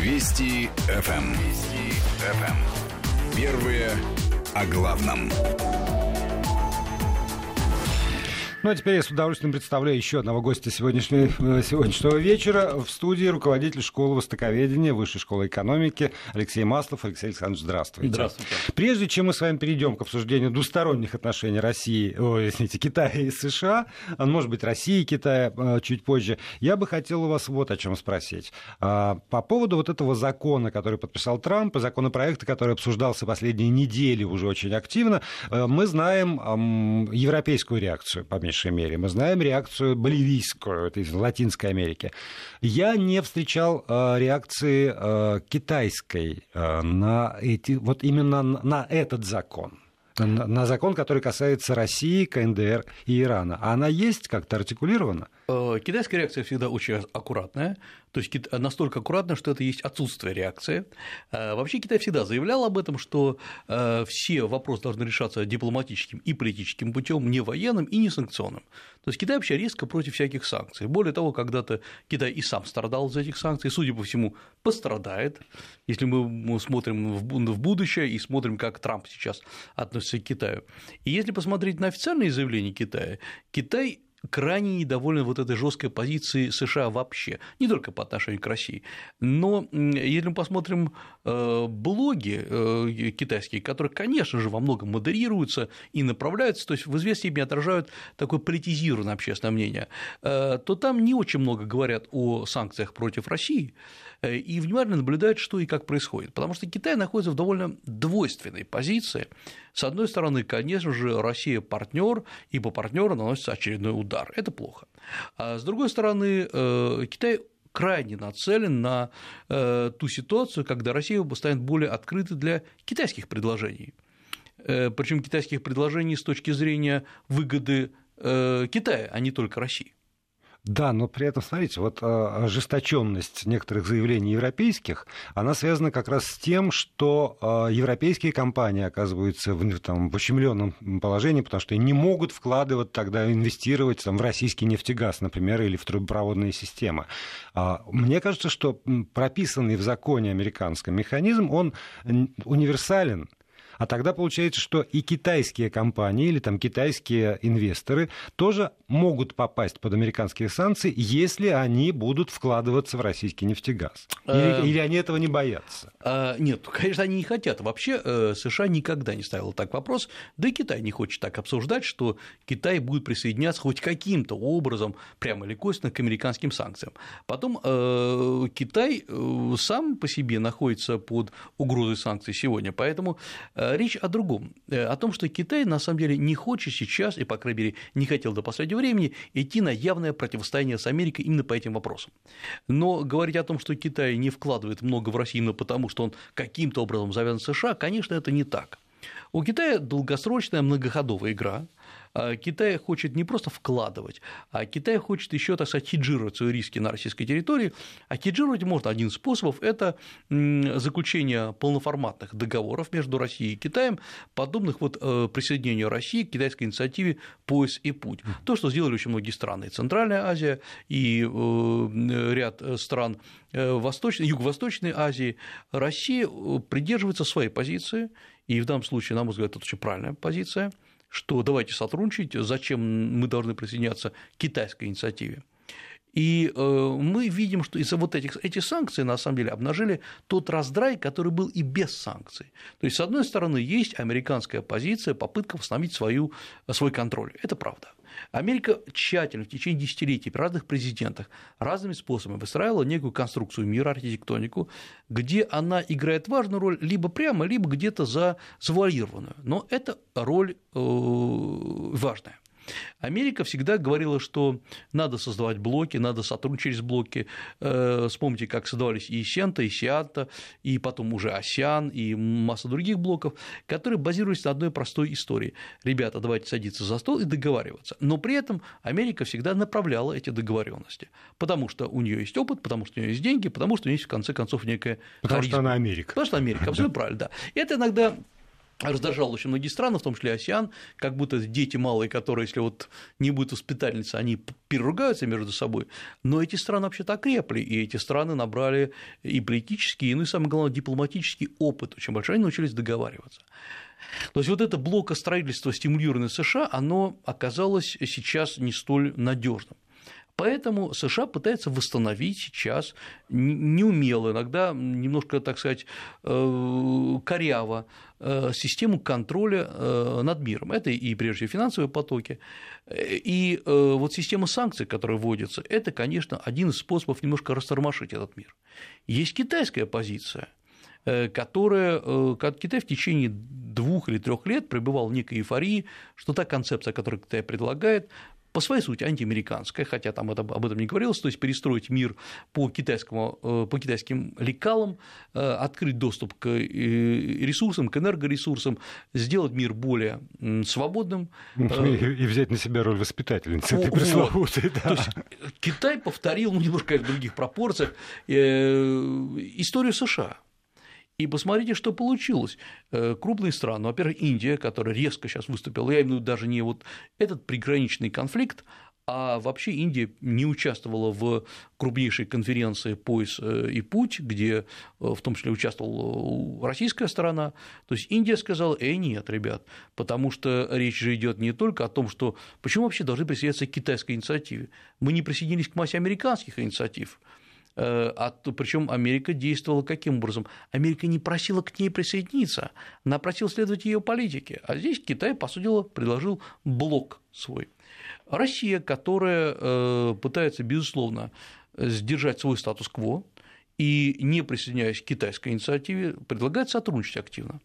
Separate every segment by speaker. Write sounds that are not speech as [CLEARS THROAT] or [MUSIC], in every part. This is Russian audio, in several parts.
Speaker 1: Вести ФМ. Эм. Вести ФМ. Эм. Первые о главном.
Speaker 2: Ну а теперь я с удовольствием представляю еще одного гостя сегодняшнего, э, сегодняшнего вечера. В студии руководитель школы востоковедения Высшей школы экономики Алексей Маслов. Алексей Александрович, здравствуйте.
Speaker 3: Здравствуйте.
Speaker 2: Прежде чем мы с вами перейдем к обсуждению двусторонних отношений России, ой, извините, Китая и США, а, может быть, России и Китая э, чуть позже, я бы хотел у вас вот о чем спросить. А, по поводу вот этого закона, который подписал Трамп, и законопроекта, который обсуждался последние недели уже очень активно, мы знаем европейскую реакцию, по меньшей мере. Мы знаем реакцию боливийскую, это из Латинской Америки. Я не встречал э, реакции э, китайской э, на эти, вот именно на этот закон на закон, который касается России, КНДР и Ирана. А она есть как-то артикулирована?
Speaker 3: Китайская реакция всегда очень аккуратная. То есть настолько аккуратно, что это есть отсутствие реакции. Э, вообще Китай всегда заявлял об этом, что э, все вопросы должны решаться дипломатическим и политическим путем, не военным и не санкционным. То есть Китай вообще резко против всяких санкций. Более того, когда-то Китай и сам страдал из этих санкций, судя по всему, пострадает. Если мы смотрим в будущее и смотрим, как Трамп сейчас относится к Китаю. И если посмотреть на официальные заявления Китая, Китай крайне недовольны вот этой жесткой позиции США вообще, не только по отношению к России. Но если мы посмотрим э, блоги э, китайские, которые, конечно же, во многом модерируются и направляются, то есть в известной степени отражают такое политизированное общественное мнение, э, то там не очень много говорят о санкциях против России, и внимательно наблюдает, что и как происходит. Потому что Китай находится в довольно двойственной позиции. С одной стороны, конечно же, Россия партнер, и по партнеру наносится очередной удар. Это плохо. А с другой стороны, э, Китай крайне нацелен на э, ту ситуацию, когда Россия станет более открытой для китайских предложений. Причем китайских предложений с точки зрения выгоды Китая, а не только России.
Speaker 2: Да, но при этом, смотрите, вот а, ожесточенность некоторых заявлений европейских, она связана как раз с тем, что а, европейские компании оказываются в, там, в ущемленном положении, потому что не могут вкладывать тогда, инвестировать там, в российский нефтегаз, например, или в трубопроводные системы. А, мне кажется, что прописанный в законе американский механизм, он универсален, а тогда получается, что и китайские компании или там китайские инвесторы тоже могут попасть под американские санкции, если они будут вкладываться в российский нефтегаз. Или, э, или они этого не боятся?
Speaker 3: А, нет, конечно, они не хотят. Вообще э, США никогда не ставил так вопрос, да и Китай не хочет так обсуждать, что Китай будет присоединяться хоть каким-то образом, прямо или косвенно, к американским санкциям. Потом э, Китай сам по себе находится под угрозой санкций сегодня, поэтому речь о другом, э, о том, что Китай на самом деле не хочет сейчас, и, по крайней мере, не хотел до последнего времени, идти на явное противостояние с Америкой именно по этим вопросам. Но говорить о том, что Китай не вкладывает много в Россию именно потому, что он каким-то образом завязан с США, конечно, это не так. У Китая долгосрочная многоходовая игра, а Китай хочет не просто вкладывать, а Китай хочет еще, так сказать, хеджировать свои риски на российской территории. А хеджировать можно один из способов – это заключение полноформатных договоров между Россией и Китаем, подобных вот э, присоединению России к китайской инициативе «Пояс и путь». То, что сделали очень многие страны, и Центральная Азия, и э, ряд стран э, Восточной, Юго-Восточной Азии, Россия придерживается своей позиции, и в данном случае, на мой взгляд, это очень правильная позиция – что давайте сотрудничать, зачем мы должны присоединяться к китайской инициативе. И э, мы видим, что из-за вот этих эти санкции на самом деле обнажили тот раздрай, который был и без санкций. То есть, с одной стороны, есть американская позиция, попытка восстановить свою, свой контроль. Это правда. Америка тщательно в течение десятилетий при разных президентах разными способами выстраивала некую конструкцию мира, архитектонику, где она играет важную роль либо прямо, либо где-то за завуалированную. Но эта роль э, важная. Америка всегда говорила, что надо создавать блоки, надо сотрудничать через блоки. Э, вспомните, как создавались и Сента, и Сиата, и потом уже Асиан, и масса других блоков, которые базировались на одной простой истории. Ребята, давайте садиться за стол и договариваться. Но при этом Америка всегда направляла эти договоренности, потому что у нее есть опыт, потому что у нее есть деньги, потому что у нее есть в конце концов некая
Speaker 2: Потому харизма. что она Америка.
Speaker 3: Потому что Америка, [LAUGHS] абсолютно правильно, да. Это иногда раздражал очень многие страны, в том числе АСИАН, как будто дети малые, которые, если вот не будет воспитательницы, они переругаются между собой, но эти страны вообще-то окрепли, и эти страны набрали и политический, и, ну и самое главное, дипломатический опыт очень большой, они научились договариваться. То есть вот это блокостроительство, стимулированное США, оно оказалось сейчас не столь надежным. Поэтому США пытаются восстановить сейчас неумело, иногда немножко, так сказать, э, коряво э, систему контроля э, над миром. Это и прежде всего финансовые потоки. И вот система санкций, которая вводится, это, конечно, один из способов немножко растормошить этот мир. Есть китайская позиция – которая Китай в течение двух или трех лет пребывал в некой эйфории, что та концепция, которую Китай предлагает, по своей сути антиамериканская, хотя там это, об этом не говорилось, то есть перестроить мир по, китайскому, э, по китайским лекалам, э, открыть доступ к э, ресурсам, к энергоресурсам, сделать мир более свободным.
Speaker 2: И, и взять на себя роль воспитательницы этой пресловутой. Да. То есть
Speaker 3: Китай повторил, ну, немножко в других пропорциях, историю США. И посмотрите, что получилось. Э, крупные страны, во-первых, Индия, которая резко сейчас выступила, я имею в виду даже не вот этот приграничный конфликт, а вообще Индия не участвовала в крупнейшей конференции «Пояс э, и путь», где э, в том числе участвовала российская сторона. То есть Индия сказала, э, нет, ребят, потому что речь же идет не только о том, что почему вообще должны присоединяться к китайской инициативе. Мы не присоединились к массе американских инициатив, Э, а причем Америка действовала каким образом? Америка не просила к ней присоединиться, она просила следовать ее политике, а здесь Китай, по предложил блок свой. Россия, которая э, пытается, безусловно, сдержать свой статус-кво и, не присоединяясь к китайской инициативе, предлагает сотрудничать активно.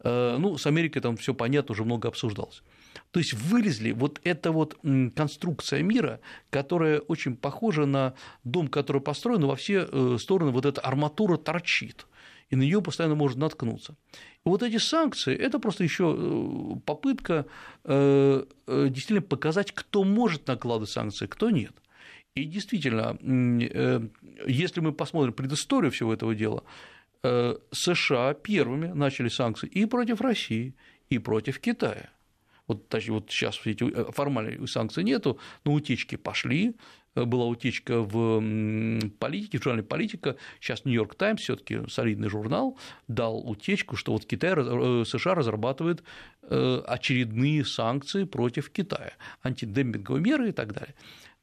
Speaker 3: Э, ну, с Америкой там все понятно, уже много обсуждалось. То есть вылезли вот эта вот конструкция мира, которая очень похожа на дом, который построен, но во все э, стороны вот эта арматура торчит и на нее постоянно можно наткнуться. И вот эти санкции – это просто еще э, попытка действительно показать, кто может накладывать санкции, кто нет. И действительно, если мы посмотрим предысторию всего этого дела, Э, США первыми начали санкции и против России, и против Китая. Вот, вот сейчас эти э, формальных санкций нету, но утечки пошли, э, была утечка в политике, в журнале «Политика», сейчас «Нью-Йорк Таймс», все таки солидный журнал, дал утечку, что вот Китай, США разрабатывает очередные санкции против Китая, антидемпинговые меры и так далее.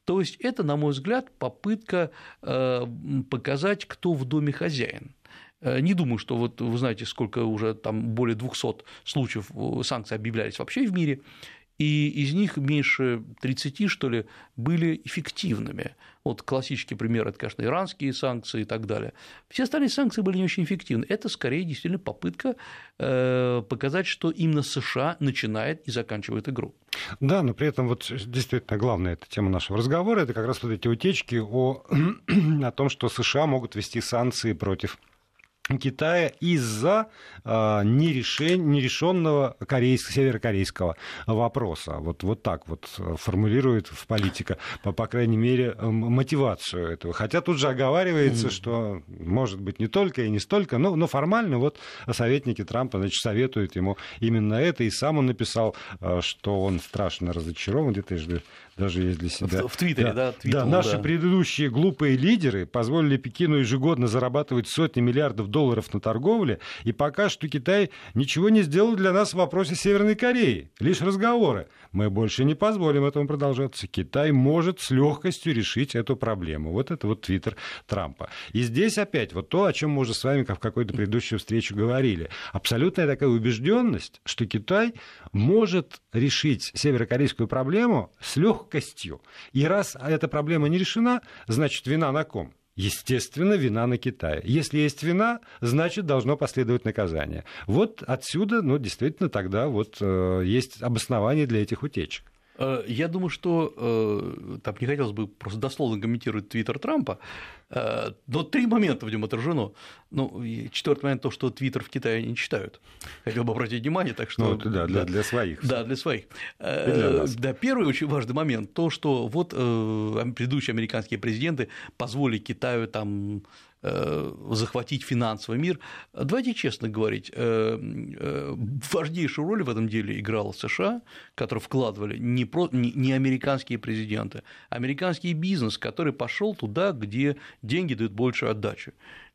Speaker 3: То есть это, на мой взгляд, попытка показать, кто в доме хозяин. Э, не думаю, что вот вы знаете, сколько уже там более 200 случаев э, санкций объявлялись вообще в мире, и из них меньше 30, что ли, были эффективными. Вот классический пример – это, конечно, иранские санкции и так далее. Все остальные санкции были не очень эффективны. Это скорее действительно попытка э, показать, что именно США начинает и заканчивает игру.
Speaker 2: Да, но при этом вот действительно главная эта тема нашего разговора – это как раз вот эти утечки о, [CLEARS THROAT] о том, что США могут ввести санкции против Китая из-за э, нерешен, нерешенного корейск, северокорейского вопроса. Вот, вот так вот формулирует в политика, по, по крайней мере, мотивацию этого. Хотя тут же оговаривается, что может быть не только и не столько, но, но формально вот советники Трампа значит, советуют ему именно это. И сам он написал, а, что он страшно разочарован, где-то даже есть для себя.
Speaker 3: В, в Твиттере, да? Да,
Speaker 2: твитнул, да наши да. предыдущие глупые лидеры позволили Пекину ежегодно зарабатывать сотни миллиардов долларов на торговле, и пока что Китай ничего не сделал для нас в вопросе Северной Кореи. Лишь разговоры. Мы больше не позволим этому продолжаться. Китай может с легкостью решить эту проблему. Вот это вот твиттер Трампа. И здесь опять вот то, о чем мы уже с вами в какой-то предыдущей встрече говорили. Абсолютная такая убежденность, что Китай может решить северокорейскую проблему с легкостью. И раз эта проблема не решена, значит, вина на ком? Естественно, вина на Китае. Если есть вина, значит, должно последовать наказание. Вот отсюда, ну, действительно, тогда вот э, есть обоснование для этих утечек.
Speaker 3: Э, я думаю, что э, там не хотелось бы просто дословно комментировать твиттер Трампа, э, но три момента в нем отражено. Ну, четвертый момент то, что твиттер в Китае не читают. Хотел бы обратить внимание, так что.
Speaker 2: Ну, да, для, для своих.
Speaker 3: Да, для своих. для Да, первый очень важный момент то, что вот предыдущие американские президенты позволили Китаю там захватить финансовый мир. Давайте честно говорить, важнейшую роль в этом деле играла США, которые вкладывали не, про, не американские президенты, а американский бизнес, который пошел туда, где деньги дают большую отдачу.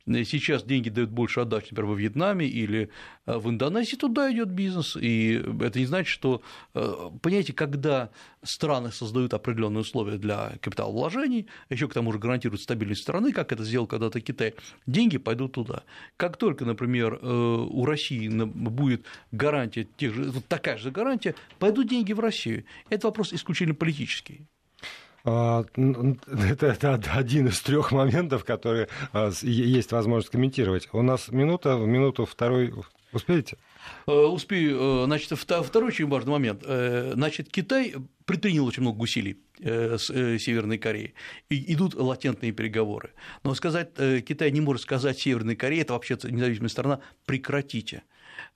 Speaker 3: Сейчас деньги дают больше отдачи, например, во Вьетнаме или э, в Индонезии, туда идет бизнес. И это не значит, что, э, понимаете, когда страны создают определенные условия для капиталовложений, еще к тому же гарантируют стабильность страны, как это сделал когда-то Китай, деньги пойдут туда. Как только, например, э, у России будет гарантия, тех же, вот такая же гарантия, пойдут деньги в Россию. Это вопрос исключительно политический.
Speaker 2: А, [LAUGHS] это, это один из трех моментов, которые а, есть возможность комментировать. У нас минута, минуту второй успеете?
Speaker 3: Э, успею. Э, значит, второй очень важный момент. Э, значит, Китай предпринял очень много усилий с Северной Кореей. И идут латентные переговоры. Но сказать, Китай не может сказать Северной Корее, это вообще независимая страна, прекратите.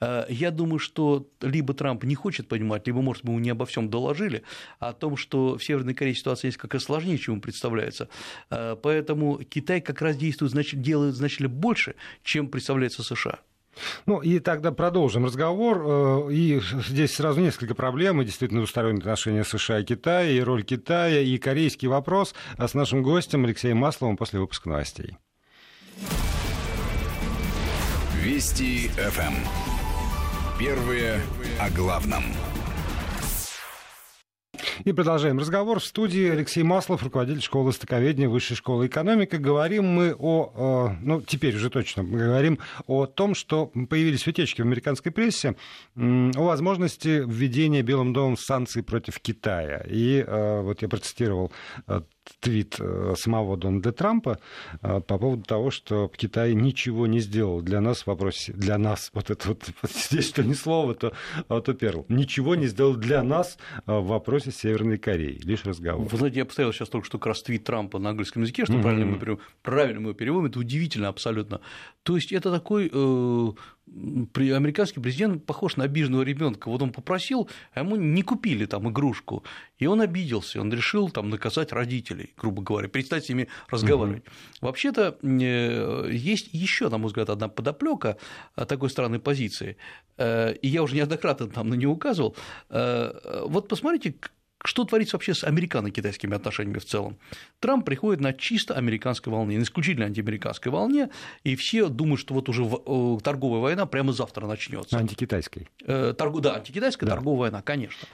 Speaker 3: Э, я думаю, что либо Трамп не хочет понимать, либо, может, мы ему не обо всем доложили, а о том, что в Северной Корее ситуация есть как раз сложнее, чем представляется. Э, поэтому Китай как раз действует, значит, делает значительно больше, чем представляется США.
Speaker 2: Ну и тогда продолжим разговор. Э, и здесь сразу несколько проблем. И действительно двусторонние отношения США и Китая, и роль Китая, и корейский вопрос с нашим гостем Алексеем Масловым после выпуска новостей.
Speaker 1: Вести ФМ. Первые о главном.
Speaker 2: И продолжаем разговор. В студии Алексей Маслов, руководитель школы востоковедения Высшей школы экономики. Говорим мы о, э, ну, теперь уже точно, мы говорим о том, что появились утечки в американской прессе о возможности введения Белым домом санкций против Китая. И э, вот я процитировал э, твит э, самого Дональда Трампа э, по поводу того, что Китай ничего не сделал для нас в вопросе, для нас, вот это [LAUGHS] вот, здесь что ни слово, то, а то перл, ничего не сделал для нас э, в вопросе Северной Кореи, лишь разговор.
Speaker 3: Вы знаете, я поставил сейчас только что как раз твит Трампа на английском языке, что mm-hmm. правильно мы правильно мы переводим, это удивительно абсолютно. То есть это такой американский президент похож на обиженного ребенка. Вот он попросил, а ему не купили там игрушку, и он обиделся, он решил там наказать родителей, грубо говоря, перестать с ними разговаривать. Угу. Вообще-то э, есть еще, на мой взгляд, одна подоплека такой странной позиции, э, и я уже неоднократно там на нее указывал. Э, вот посмотрите, что творится вообще с американо-китайскими отношениями в целом? Трамп приходит на чисто американской волне, на исключительно антиамериканской волне, и все думают, что вот уже торговая война прямо завтра начнется.
Speaker 2: Антикитайской.
Speaker 3: Э, торгу... Да, антикитайская да. торговая война, конечно.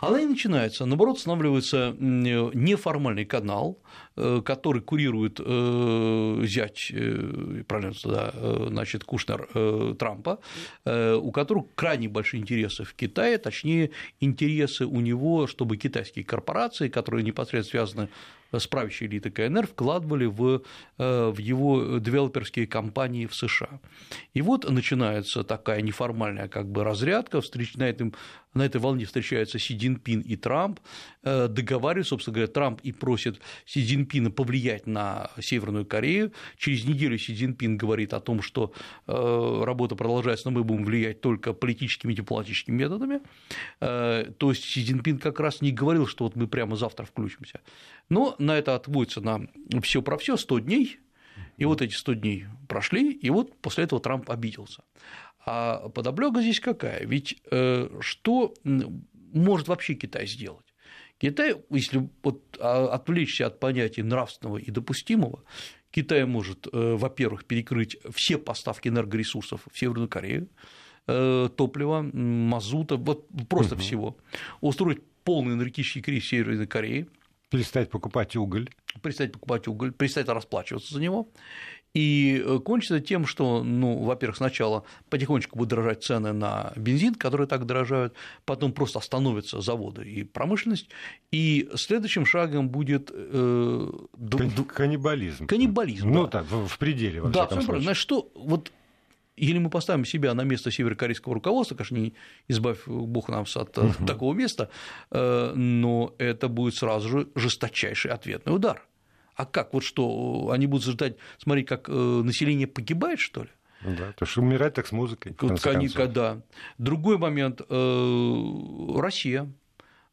Speaker 3: Она и начинается. Наоборот, устанавливается неформальный канал, э, который курирует э, зять, э, правильно, да, значит, Кушнер Трампа, у которого крайне большие интересы в Китае, точнее, интересы у него, чтобы китайские корпорации, которые непосредственно связаны с правящей элитой КНР вкладывали в, в его девелоперские компании в США. И вот начинается такая неформальная как бы разрядка, встреч, на этом на этой волне встречаются Си Цзиньпин и Трамп, э, договариваются, собственно говоря, Трамп и просит Си Цзиньпина повлиять на Северную Корею. Через неделю Си Цзиньпин говорит о том, что э, работа продолжается, но мы будем влиять только политическими и дипломатическими методами. Э, то есть Си Цзиньпин как раз не говорил, что вот мы прямо завтра включимся. Но на это отводится на все про все 100 дней, и вот эти 100 дней прошли, и вот после этого Трамп обиделся. А подоблека здесь какая? Ведь э, что может вообще Китай сделать? Китай, если вот а, отвлечься от понятия нравственного и допустимого, Китай может, э, во-первых, перекрыть все поставки энергоресурсов в Северную Корею, э, топлива, мазута, вот просто угу. всего, устроить полный энергетический кризис в Северной Корее,
Speaker 2: перестать покупать уголь,
Speaker 3: перестать покупать уголь, перестать расплачиваться за него, и э, кончится тем, что, ну, во-первых, сначала потихонечку будут дорожать цены на бензин, которые так дорожают, потом просто остановятся заводы и промышленность, и следующим шагом будет
Speaker 2: э, каннибализм.
Speaker 3: Каннибализм.
Speaker 2: Ну да, так, в пределе. Во
Speaker 3: да, абсолютно. Значит, что вот или мы поставим себя на место северокорейского руководства, конечно, не избавь Бог нас от угу. такого места, э, но это будет сразу же жесточайший ответный удар. А как, вот что, они будут ждать, смотреть, как э, население погибает, что ли?
Speaker 2: Да, то что умирать так с музыкой.
Speaker 3: Вот, они, да. Другой момент э, Россия.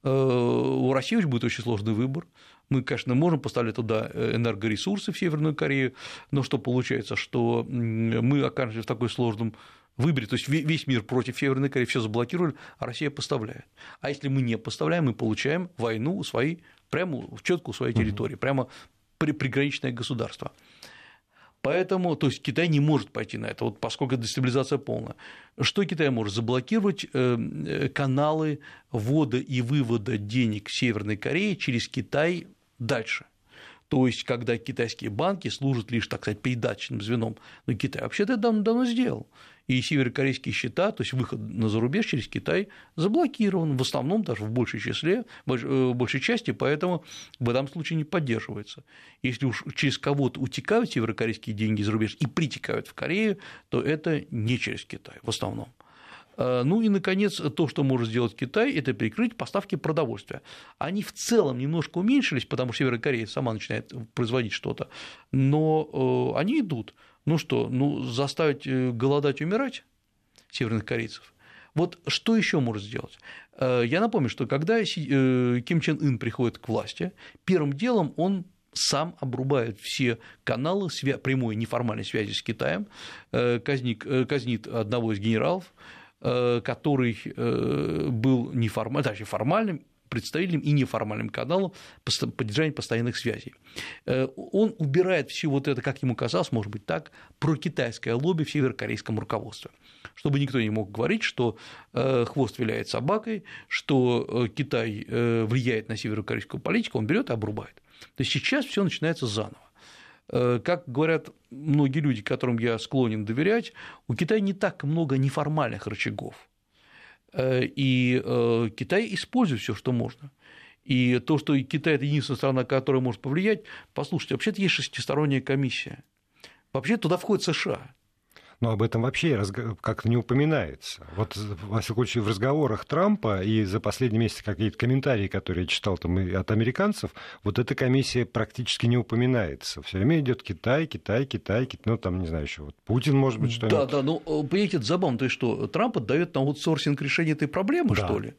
Speaker 3: Э, у России будет очень сложный выбор Мы, конечно, можем поставлять туда энергоресурсы в Северную Корею, но что получается, что мы окажемся в такой сложном выборе, то есть весь мир против Северной Кореи, все заблокировали, а Россия поставляет. А если мы не поставляем, мы получаем войну у своей, прямо четко у своей территории, прямо при приграничное государство. Поэтому, то есть Китай не может пойти на это, вот поскольку дестабилизация полная. Что Китай может? Заблокировать э, э, каналы ввода и вывода денег Северной Кореи через Китай дальше. То есть, когда китайские банки служат лишь, так сказать, передаточным звеном. Но Китай вообще-то давно, давно сделал и северокорейские счета, то есть выход на зарубеж через Китай, заблокирован, в основном даже в большей числе, в э, большей части, поэтому в этом случае не поддерживается. Если уж через кого-то утекают северокорейские деньги за рубеж и притекают в Корею, то это не через Китай в основном. Э, ну и, наконец, то, что может сделать Китай, это прикрыть поставки продовольствия. Они в целом немножко уменьшились, потому что Северная Корея сама начинает производить что-то, но э, они идут. Ну что, ну заставить э, голодать, умирать северных корейцев? Вот что еще может сделать? Э, я напомню, что когда э, Ким Чен Ын приходит к власти, первым делом он сам обрубает все каналы прямой неформальной связи с Китаем, казнит, казнит одного из генералов, который был неформальным, даже формальным представителям и неформальным каналам поддержания постоянных связей. Э, он убирает все вот это, как ему казалось, может быть так, про китайское лобби в северокорейском руководстве чтобы никто не мог говорить, что э, хвост виляет собакой, что э, Китай влияет на северокорейскую политику, он берет и обрубает. То есть сейчас все начинается заново. Как говорят многие люди, которым я склонен доверять, у Китая не так много неформальных рычагов. Э, и э, Китай использует все, что можно. И то, что Китай – это единственная страна, которая может повлиять, послушайте, вообще-то есть шестисторонняя комиссия. Вообще туда входит США
Speaker 2: но об этом вообще как-то не упоминается. Вот, во всяком случае, в разговорах Трампа и за последние месяцы какие-то комментарии, которые я читал там от американцев, вот эта комиссия практически не упоминается. Все время идет Китай, Китай, Китай, Китай, ну там, не знаю, еще вот Путин, может быть, что-нибудь.
Speaker 3: Да, да, ну, понимаете, это забавно, то есть что, Трамп отдает на аутсорсинг решение этой проблемы, да. что ли?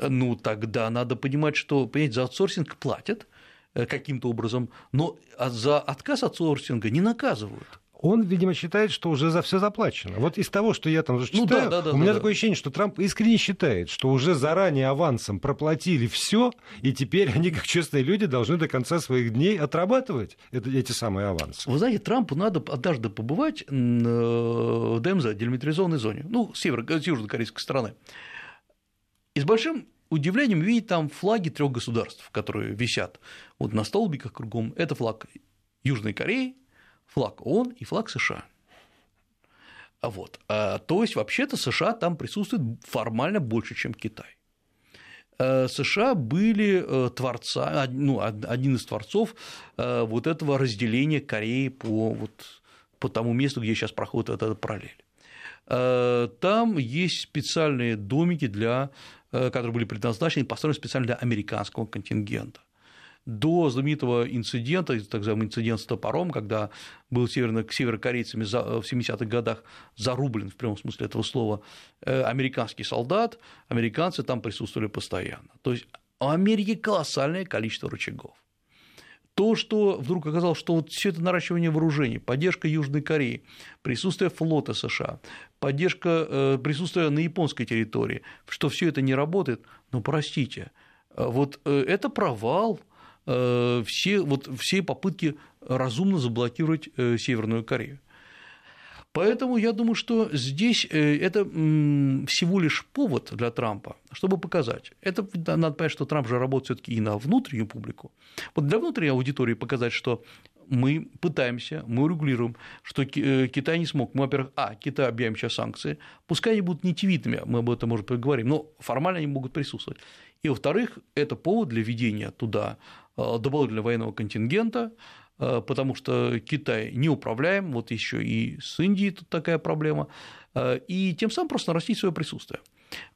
Speaker 3: Ну, тогда надо понимать, что, понимаете, за аутсорсинг платят, э, каким-то образом, но за отказ от аутсорсинга не наказывают
Speaker 2: он, видимо, считает, что уже за все заплачено. Вот из того, что я там читаю, ну, да, да, да, у меня да, такое да. ощущение, что Трамп искренне считает, что уже заранее авансом проплатили все, и теперь они, как честные люди, должны до конца своих дней отрабатывать это, эти самые авансы.
Speaker 3: Вы знаете, Трампу надо однажды побывать э, в ДМЗ, делимитаризованной зоне, ну, северо- южно-корейской страны. И с большим удивлением видеть там флаги трех государств, которые висят вот на столбиках кругом. Это флаг Южной Кореи, флаг ООН и флаг США. Вот. А, то есть, вообще-то, США там присутствует формально больше, чем Китай. А, США были э, творца, ну, один из творцов э, вот этого разделения Кореи по, вот, по тому месту, где сейчас проходит эта параллель. Там есть специальные домики, для, э, которые были предназначены, построены специально для американского контингента до знаменитого инцидента, так называемый инцидент с топором, когда был северно, северокорейцами в 70-х годах зарублен, в прямом смысле этого слова, э, американский солдат, американцы там присутствовали постоянно. То есть у Америки колоссальное количество рычагов. То, что вдруг оказалось, что вот все это наращивание вооружений, поддержка Южной Кореи, присутствие флота США, поддержка э, присутствия на японской территории, что все это не работает, ну простите, э, вот это провал Э, все, вот, все попытки разумно заблокировать э, Северную Корею. Поэтому я думаю, что здесь э, это всего лишь повод для Трампа, чтобы показать. Это надо понять, что Трамп же работает все-таки и на внутреннюю публику. Вот для внутренней аудитории показать, что мы пытаемся, мы регулируем, что Китай не смог. Мы, во-первых, а, Китай объявим сейчас санкции, пускай они будут нитевидными, мы об этом, может, поговорим, но формально они могут присутствовать. И, во-вторых, это повод для введения туда Э, дополнительного военного контингента, э, потому что Китай не управляем, вот еще и с Индией тут такая проблема, э, и тем самым просто нарастить свое присутствие.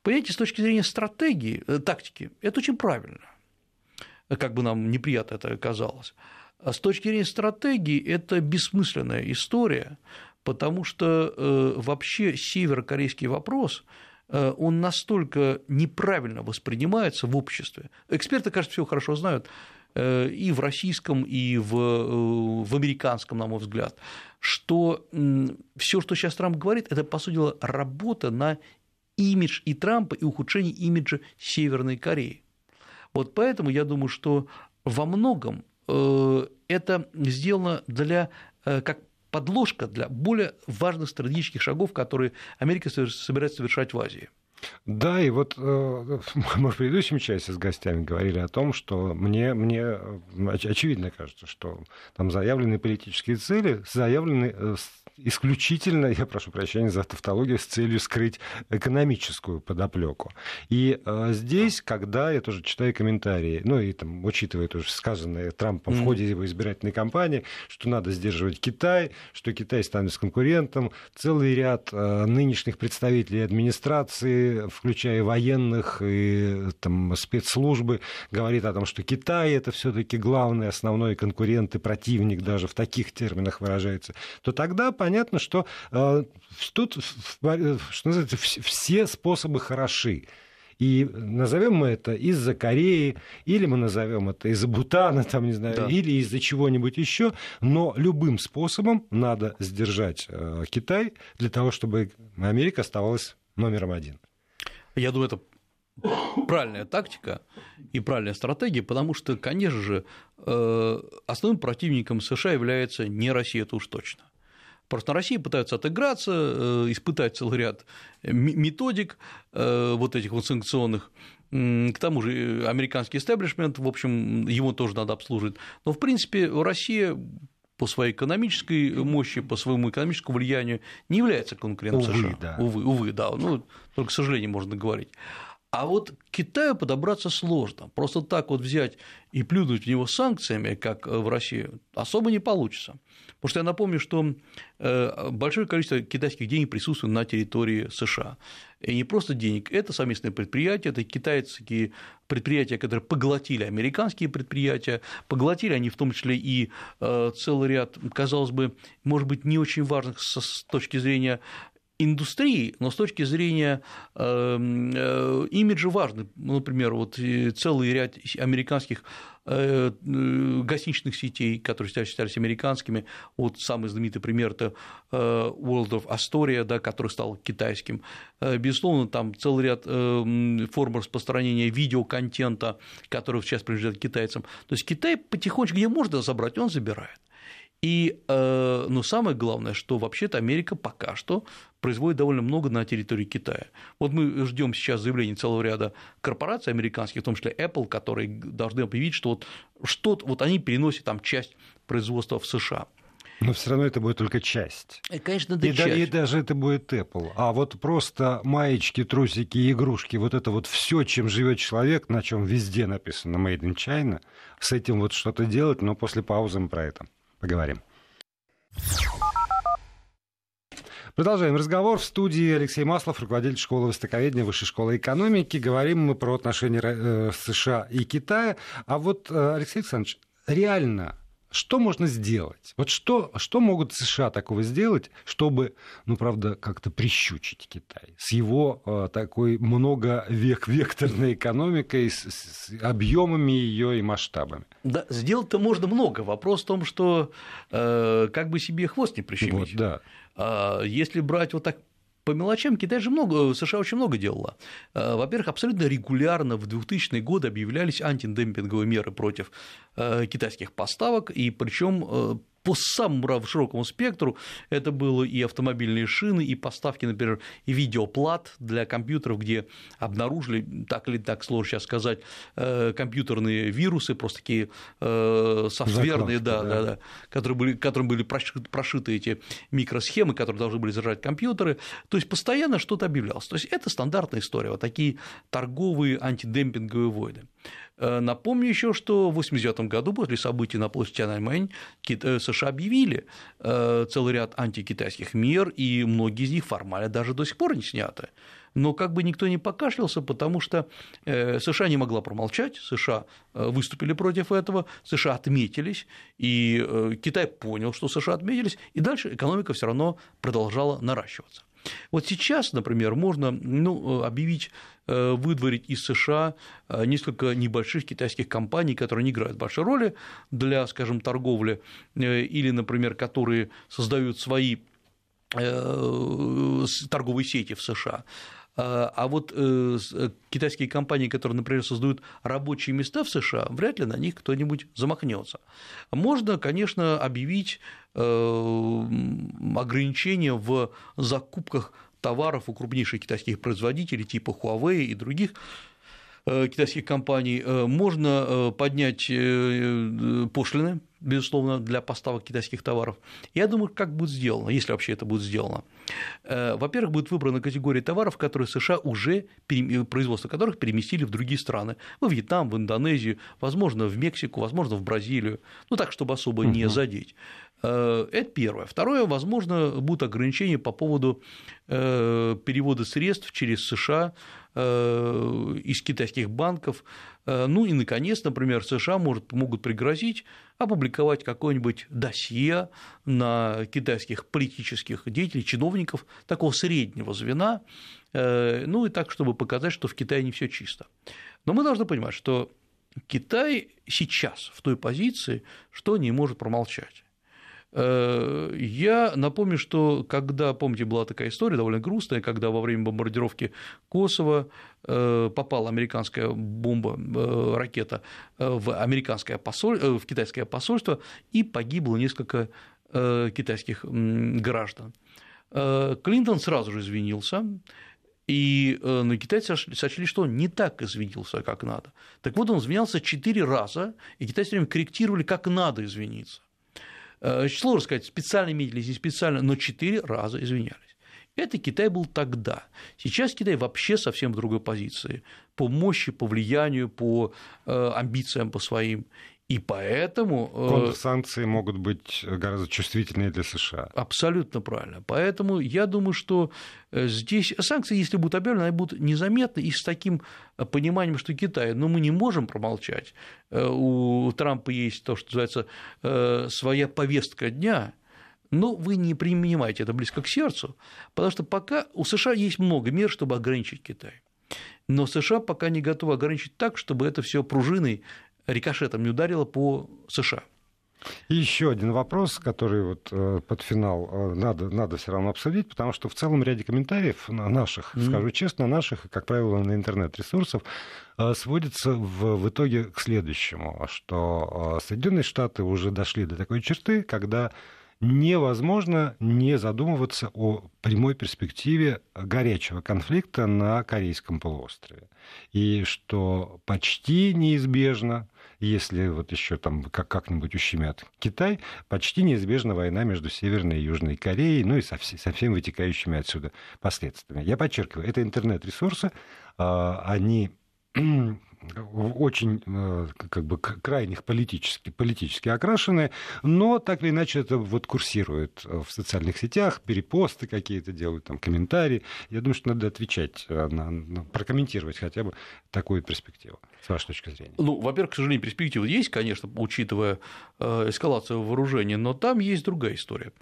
Speaker 3: Понимаете, с точки зрения стратегии, тактики, это очень правильно, как бы нам неприятно это казалось. А с точки зрения стратегии это бессмысленная история, потому что вообще северокорейский вопрос он настолько неправильно воспринимается в обществе. Эксперты, кажется, все хорошо знают, и в российском, и в, в американском, на мой взгляд, что все, что сейчас Трамп говорит, это, по сути дела, работа на имидж и Трампа, и ухудшение имиджа Северной Кореи. Вот поэтому я думаю, что во многом это сделано для, как подложка для более важных стратегических шагов, которые Америка собирается совершать в Азии.
Speaker 2: Да, и вот э, [LAUGHS] мы в предыдущем части с гостями говорили о том, что мне, мне э, очевидно кажется, что там заявлены политические цели, заявлены э, исключительно, [LAUGHS] я прошу прощения за тавтологию, с целью скрыть экономическую подоплеку. И э, здесь, когда я тоже читаю комментарии, ну и там, учитывая тоже сказанное Трампом mm-hmm. в ходе его избирательной кампании, что надо сдерживать Китай, что Китай станет конкурентом, целый ряд э, нынешних представителей администрации, включая военных и там, спецслужбы, говорит о том, что Китай это все-таки главный, основной конкурент и противник, даже в таких терминах выражается, то тогда понятно, что э, тут, что называется, все способы хороши. И назовем мы это из-за Кореи, или мы назовем это из-за Бутана, там, не знаю, да. или из-за чего-нибудь еще, но любым способом надо сдержать э, Китай для того, чтобы Америка оставалась номером один.
Speaker 3: Я думаю, это правильная тактика и правильная стратегия, потому что, конечно же, э, основным противником США является не Россия, это уж точно. Просто на России пытаются отыграться, э, испытать целый ряд методик э, вот этих вот санкционных. К тому же американский истеблишмент, в общем, его тоже надо обслуживать. Но, в принципе, Россия по своей экономической мощи, по своему экономическому влиянию не является конкурентом увы, США. Да. Увы, увы, да. Ну, только, к сожалению, можно говорить. А вот к Китаю подобраться сложно. Просто так вот взять и плюнуть в него санкциями, как в России, особо не получится. Потому что я напомню, что э, большое количество китайских денег присутствует на территории США. И не просто денег, это совместные предприятия, это китайские предприятия, которые поглотили американские предприятия, поглотили они в том числе и э, целый ряд, казалось бы, может быть, не очень важных с точки зрения индустрии, но с точки зрения эм, э, имиджа важно. Ну, например, вот целый ряд американских э, гостиничных сетей, которые считались американскими. Вот самый знаменитый пример – это э, World of Astoria, да, который стал китайским. Безусловно, там целый ряд форм распространения видеоконтента, который сейчас принадлежит китайцам. То есть Китай потихонечку, где можно забрать, он забирает. И, э, но самое главное, что вообще-то Америка пока что производит довольно много на территории Китая. Вот мы ждем сейчас заявлений целого ряда корпораций американских, в том числе Apple, которые должны объявить, что вот, что вот они переносят там часть производства в США.
Speaker 2: Но все равно это будет только часть.
Speaker 3: И, конечно, да
Speaker 2: и,
Speaker 3: часть.
Speaker 2: и даже это будет Apple. А вот просто маечки, трусики, игрушки, вот это вот все, чем живет человек, на чем везде написано Made in China, с этим вот что-то делать, но после паузы мы про это поговорим. Продолжаем разговор. В студии Алексей Маслов, руководитель школы востоковедения Высшей школы экономики. Говорим мы про отношения э, США и Китая. А вот, э, Алексей Александрович, реально что можно сделать? Вот что, что могут США такого сделать, чтобы, ну, правда, как-то прищучить Китай с его э, такой многовек-векторной экономикой, с, с объемами ее и масштабами?
Speaker 3: Да, сделать-то можно много. Вопрос в том, что э, как бы себе хвост не прищемить. Вот,
Speaker 2: да.
Speaker 3: А, если брать вот так по мелочам Китай же много, США очень много делала. Э, во-первых, абсолютно регулярно в 2000-е годы объявлялись антидемпинговые меры против э, китайских поставок, и причем э, по самому широкому спектру. Это было и автомобильные шины, и поставки, например, видеоплат для компьютеров, где обнаружили, так или так сложно сейчас сказать, э, компьютерные вирусы, просто такие э, софтверные, да, да, да, которые были, которым были прошиты эти микросхемы, которые должны были зажать компьютеры. То есть постоянно что-то объявлялось. То есть это стандартная история, вот такие торговые антидемпинговые войны. Э, напомню еще, что в 1989 году после событий на площади Тяньаньмэнь э, США объявили э, целый ряд антикитайских мер, и многие из них формально даже до сих пор не сняты. Но как бы никто не покашлялся, потому что США не могла промолчать, США выступили против этого, США отметились, и Китай понял, что США отметились, и дальше экономика все равно продолжала наращиваться. Вот сейчас, например, можно ну, объявить выдворить из США несколько небольших китайских компаний, которые не играют большой роли для, скажем, торговли, или, например, которые создают свои торговые сети в США. А, а вот э, э, китайские компании, которые, например, создают рабочие места в США, вряд ли на них кто-нибудь замахнется. Можно, конечно, объявить э, ограничения в закупках товаров у крупнейших китайских производителей типа Huawei и других китайских компаний, можно поднять пошлины безусловно, для поставок китайских товаров. Я думаю, как будет сделано, если вообще это будет сделано. Э, во-первых, будет выбрана категория товаров, которые США уже, производство которых переместили в другие страны, во Вьетнам, в Индонезию, возможно, в Мексику, возможно, в Бразилию, ну так, чтобы особо не задеть. Э, это первое. Второе, возможно, будут ограничения по поводу э, перевода средств через США из китайских банков. Ну и, наконец, например, США может, могут пригрозить опубликовать какое-нибудь досье на китайских политических деятелей, чиновников такого среднего звена, э, ну и так, чтобы показать, что в Китае не все чисто. Но мы должны понимать, что Китай сейчас в той позиции, что не может промолчать. Э, я напомню, что когда, помните, была такая история довольно грустная, когда во время бомбардировки Косово э, попала американская бомба, э, ракета в, американское посоль... в китайское посольство и погибло несколько китайских граждан. Клинтон сразу же извинился, и но китайцы сочли, что он не так извинился, как надо. Так вот, он извинялся четыре раза, и китайцы все время корректировали, как надо извиниться. Э, сложно сказать, специально метили, не специально, но четыре раза извинялись. Это Китай был тогда. Сейчас Китай вообще совсем в другой позиции по мощи, по влиянию, по э, амбициям, по своим. И поэтому...
Speaker 2: Э, Контрсанкции могут быть гораздо чувствительнее для США.
Speaker 3: Абсолютно правильно. Поэтому я думаю, что э, здесь санкции, если будут объявлены, они будут незаметны и с таким э, пониманием, что Китай, но мы не можем промолчать. У Трампа есть то, что называется своя повестка дня, но вы не принимаете это близко к сердцу, потому что пока у США есть много мер, чтобы ограничить Китай. Но США пока не готовы ограничить так, чтобы это все пружиной рикошетом не ударило по США.
Speaker 2: И еще один вопрос, который вот э, под финал э, надо, надо все равно обсудить, потому что в целом ряде комментариев наших, mm-hmm. скажу честно, наших, как правило, на интернет-ресурсов, э, сводится в, в итоге к следующему, что Соединенные Штаты уже дошли до такой черты, когда невозможно не задумываться о прямой перспективе горячего конфликта на Корейском полуострове. И что почти неизбежно если вот еще там как- как-нибудь ущемят Китай, почти неизбежна война между Северной и Южной Кореей, ну и со, со всеми вытекающими отсюда последствиями. Я подчеркиваю, это интернет-ресурсы, а, они очень э, как бы крайних политически, политически окрашенные, но так или иначе это вот курсирует э, в социальных сетях, перепосты какие-то делают, там комментарии. Я думаю, что надо отвечать, э, на, на, прокомментировать хотя бы такую перспективу, с вашей точки зрения.
Speaker 3: Ну, во-первых, к сожалению, перспектива есть, конечно, учитывая эскалацию вооружения, но там есть другая история.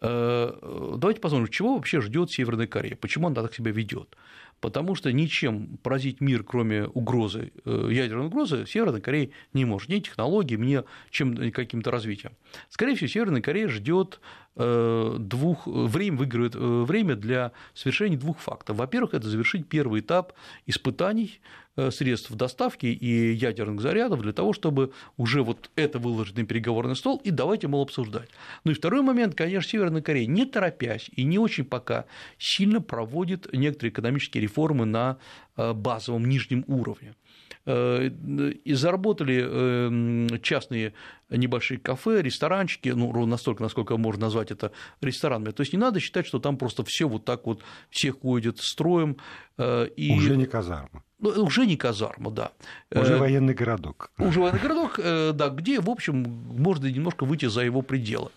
Speaker 3: Давайте посмотрим, чего вообще ждет Северная Корея, почему она так себя ведет потому что ничем поразить мир, кроме угрозы, э, ядерной угрозы, Северная Корея не может. Ни технологий, ни чем, каким-то развитием. Скорее всего, Северная Корея ждет двух, время, выигрывает э, время для совершения двух фактов. Во-первых, это завершить первый этап испытаний Э, средств доставки и ядерных зарядов для того, чтобы уже вот это выложить на переговорный стол и давайте, мол, обсуждать. Ну и второй момент, конечно, Северная Корея, не торопясь и не очень пока, сильно проводит некоторые экономические реформы на э, базовом нижнем уровне э, и заработали частные небольшие кафе, ресторанчики, ну, ровно настолько, насколько можно назвать это ресторанами. То есть не надо считать, что там просто все вот так вот, все ходят строем.
Speaker 2: И... Уже не казарма.
Speaker 3: Ну, уже не казарма, да.
Speaker 2: Уже военный городок.
Speaker 3: Уже военный городок, да, где, в общем, можно немножко выйти за его пределы.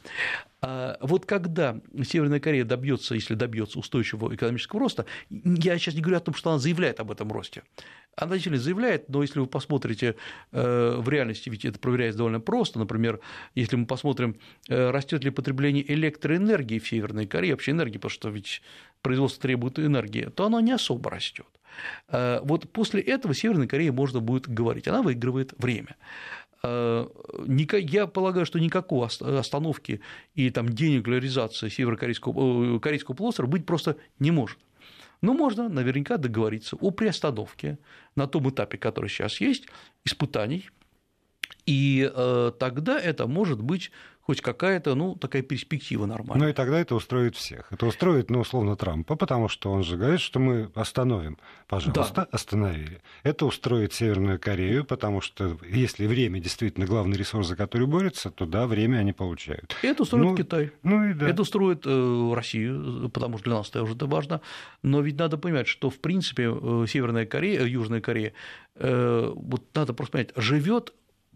Speaker 3: А вот когда Северная Корея добьется, если добьется устойчивого экономического роста, я сейчас не говорю о том, что она заявляет об этом росте. Она действительно заявляет, но если вы посмотрите э, в реальности, ведь это проверяется довольно просто. Например, если мы посмотрим, э, растет ли потребление электроэнергии в Северной Корее, вообще энергии, потому что ведь производство требует энергии, то оно не особо растет. Э, вот после этого Северной Корее можно будет говорить, она выигрывает время. Э, я полагаю, что никакой остановки и там денуклеаризации северокорейского корейского полуострова быть просто не может. Но можно наверняка договориться о приостановке на том этапе, который сейчас есть, испытаний, и э, тогда это может быть хоть какая-то, ну, такая перспектива нормальная.
Speaker 2: Ну и тогда это устроит всех. Это устроит, ну, условно, Трампа, потому что он же говорит, что мы остановим. Пожалуйста, да. остановили. Это устроит Северную Корею, потому что если время действительно главный ресурс, за который борются, то да, время они получают.
Speaker 3: И это устроит ну, Китай.
Speaker 2: Ну и да.
Speaker 3: Это устроит э, Россию, потому что для нас это уже важно. Но ведь надо понимать, что, в принципе, э, Северная Корея, э, Южная Корея, вот надо просто понять, живет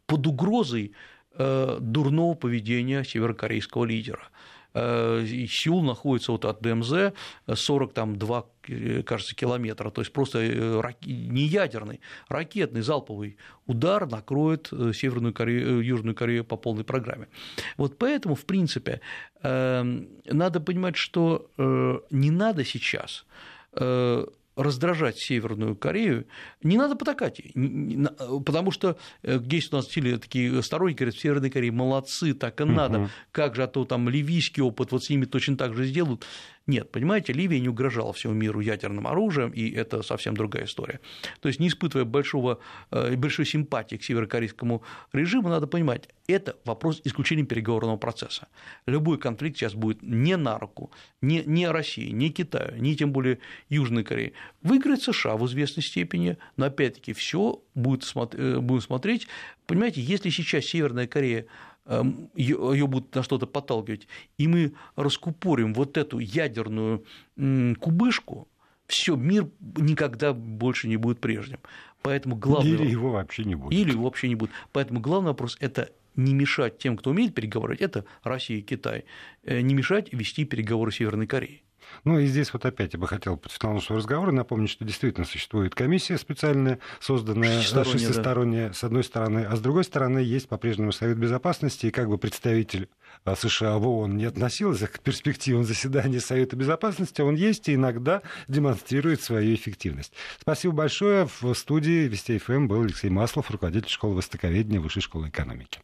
Speaker 3: под угрозой Э, дурного поведения северокорейского лидера. Э, Сеул находится вот от ДМЗ 42, э, кажется, километра, то есть просто не ядерный, ракетный залповый удар накроет Северную Корею, Южную Корею по полной программе. Вот поэтому, в принципе, надо понимать, что не надо сейчас раздражать Северную Корею, не надо потакать потому что есть у нас стили такие сторонники, говорят, в Северной Корее молодцы, так и надо, угу. как же, а то там ливийский опыт, вот с ними точно так же сделают. Нет, понимаете, Ливия не угрожала всему миру ядерным оружием, и это совсем другая история. То есть, не испытывая большого, э, большой симпатии к северокорейскому режиму, надо понимать, это вопрос исключения переговорного процесса. Любой конфликт сейчас будет не на руку ни, ни России, ни Китаю, ни тем более Южной Корее. Выиграет США в известной степени, но опять-таки все будет э, будем смотреть. Понимаете, если сейчас Северная Корея ее будут на что-то подталкивать, и мы раскупорим вот эту ядерную кубышку, все, мир никогда больше не будет прежним. Поэтому главное...
Speaker 2: Или его вообще не будет.
Speaker 3: Или его вообще не будет. Поэтому главный вопрос – это не мешать тем, кто умеет переговорить, это Россия и Китай, э, не мешать вести переговоры Северной Кореи.
Speaker 2: Ну и здесь вот опять я бы хотел по финалу нашего разговора напомнить, что действительно существует комиссия специальная, созданная шестисторонняя, да. с одной стороны, а с другой стороны есть по-прежнему Совет Безопасности, и как бы представитель а, США в ООН не относился к перспективам заседания Совета Безопасности, он есть и иногда демонстрирует свою эффективность. Спасибо большое. В студии Вести ФМ был Алексей Маслов, руководитель школы востоковедения Высшей школы экономики.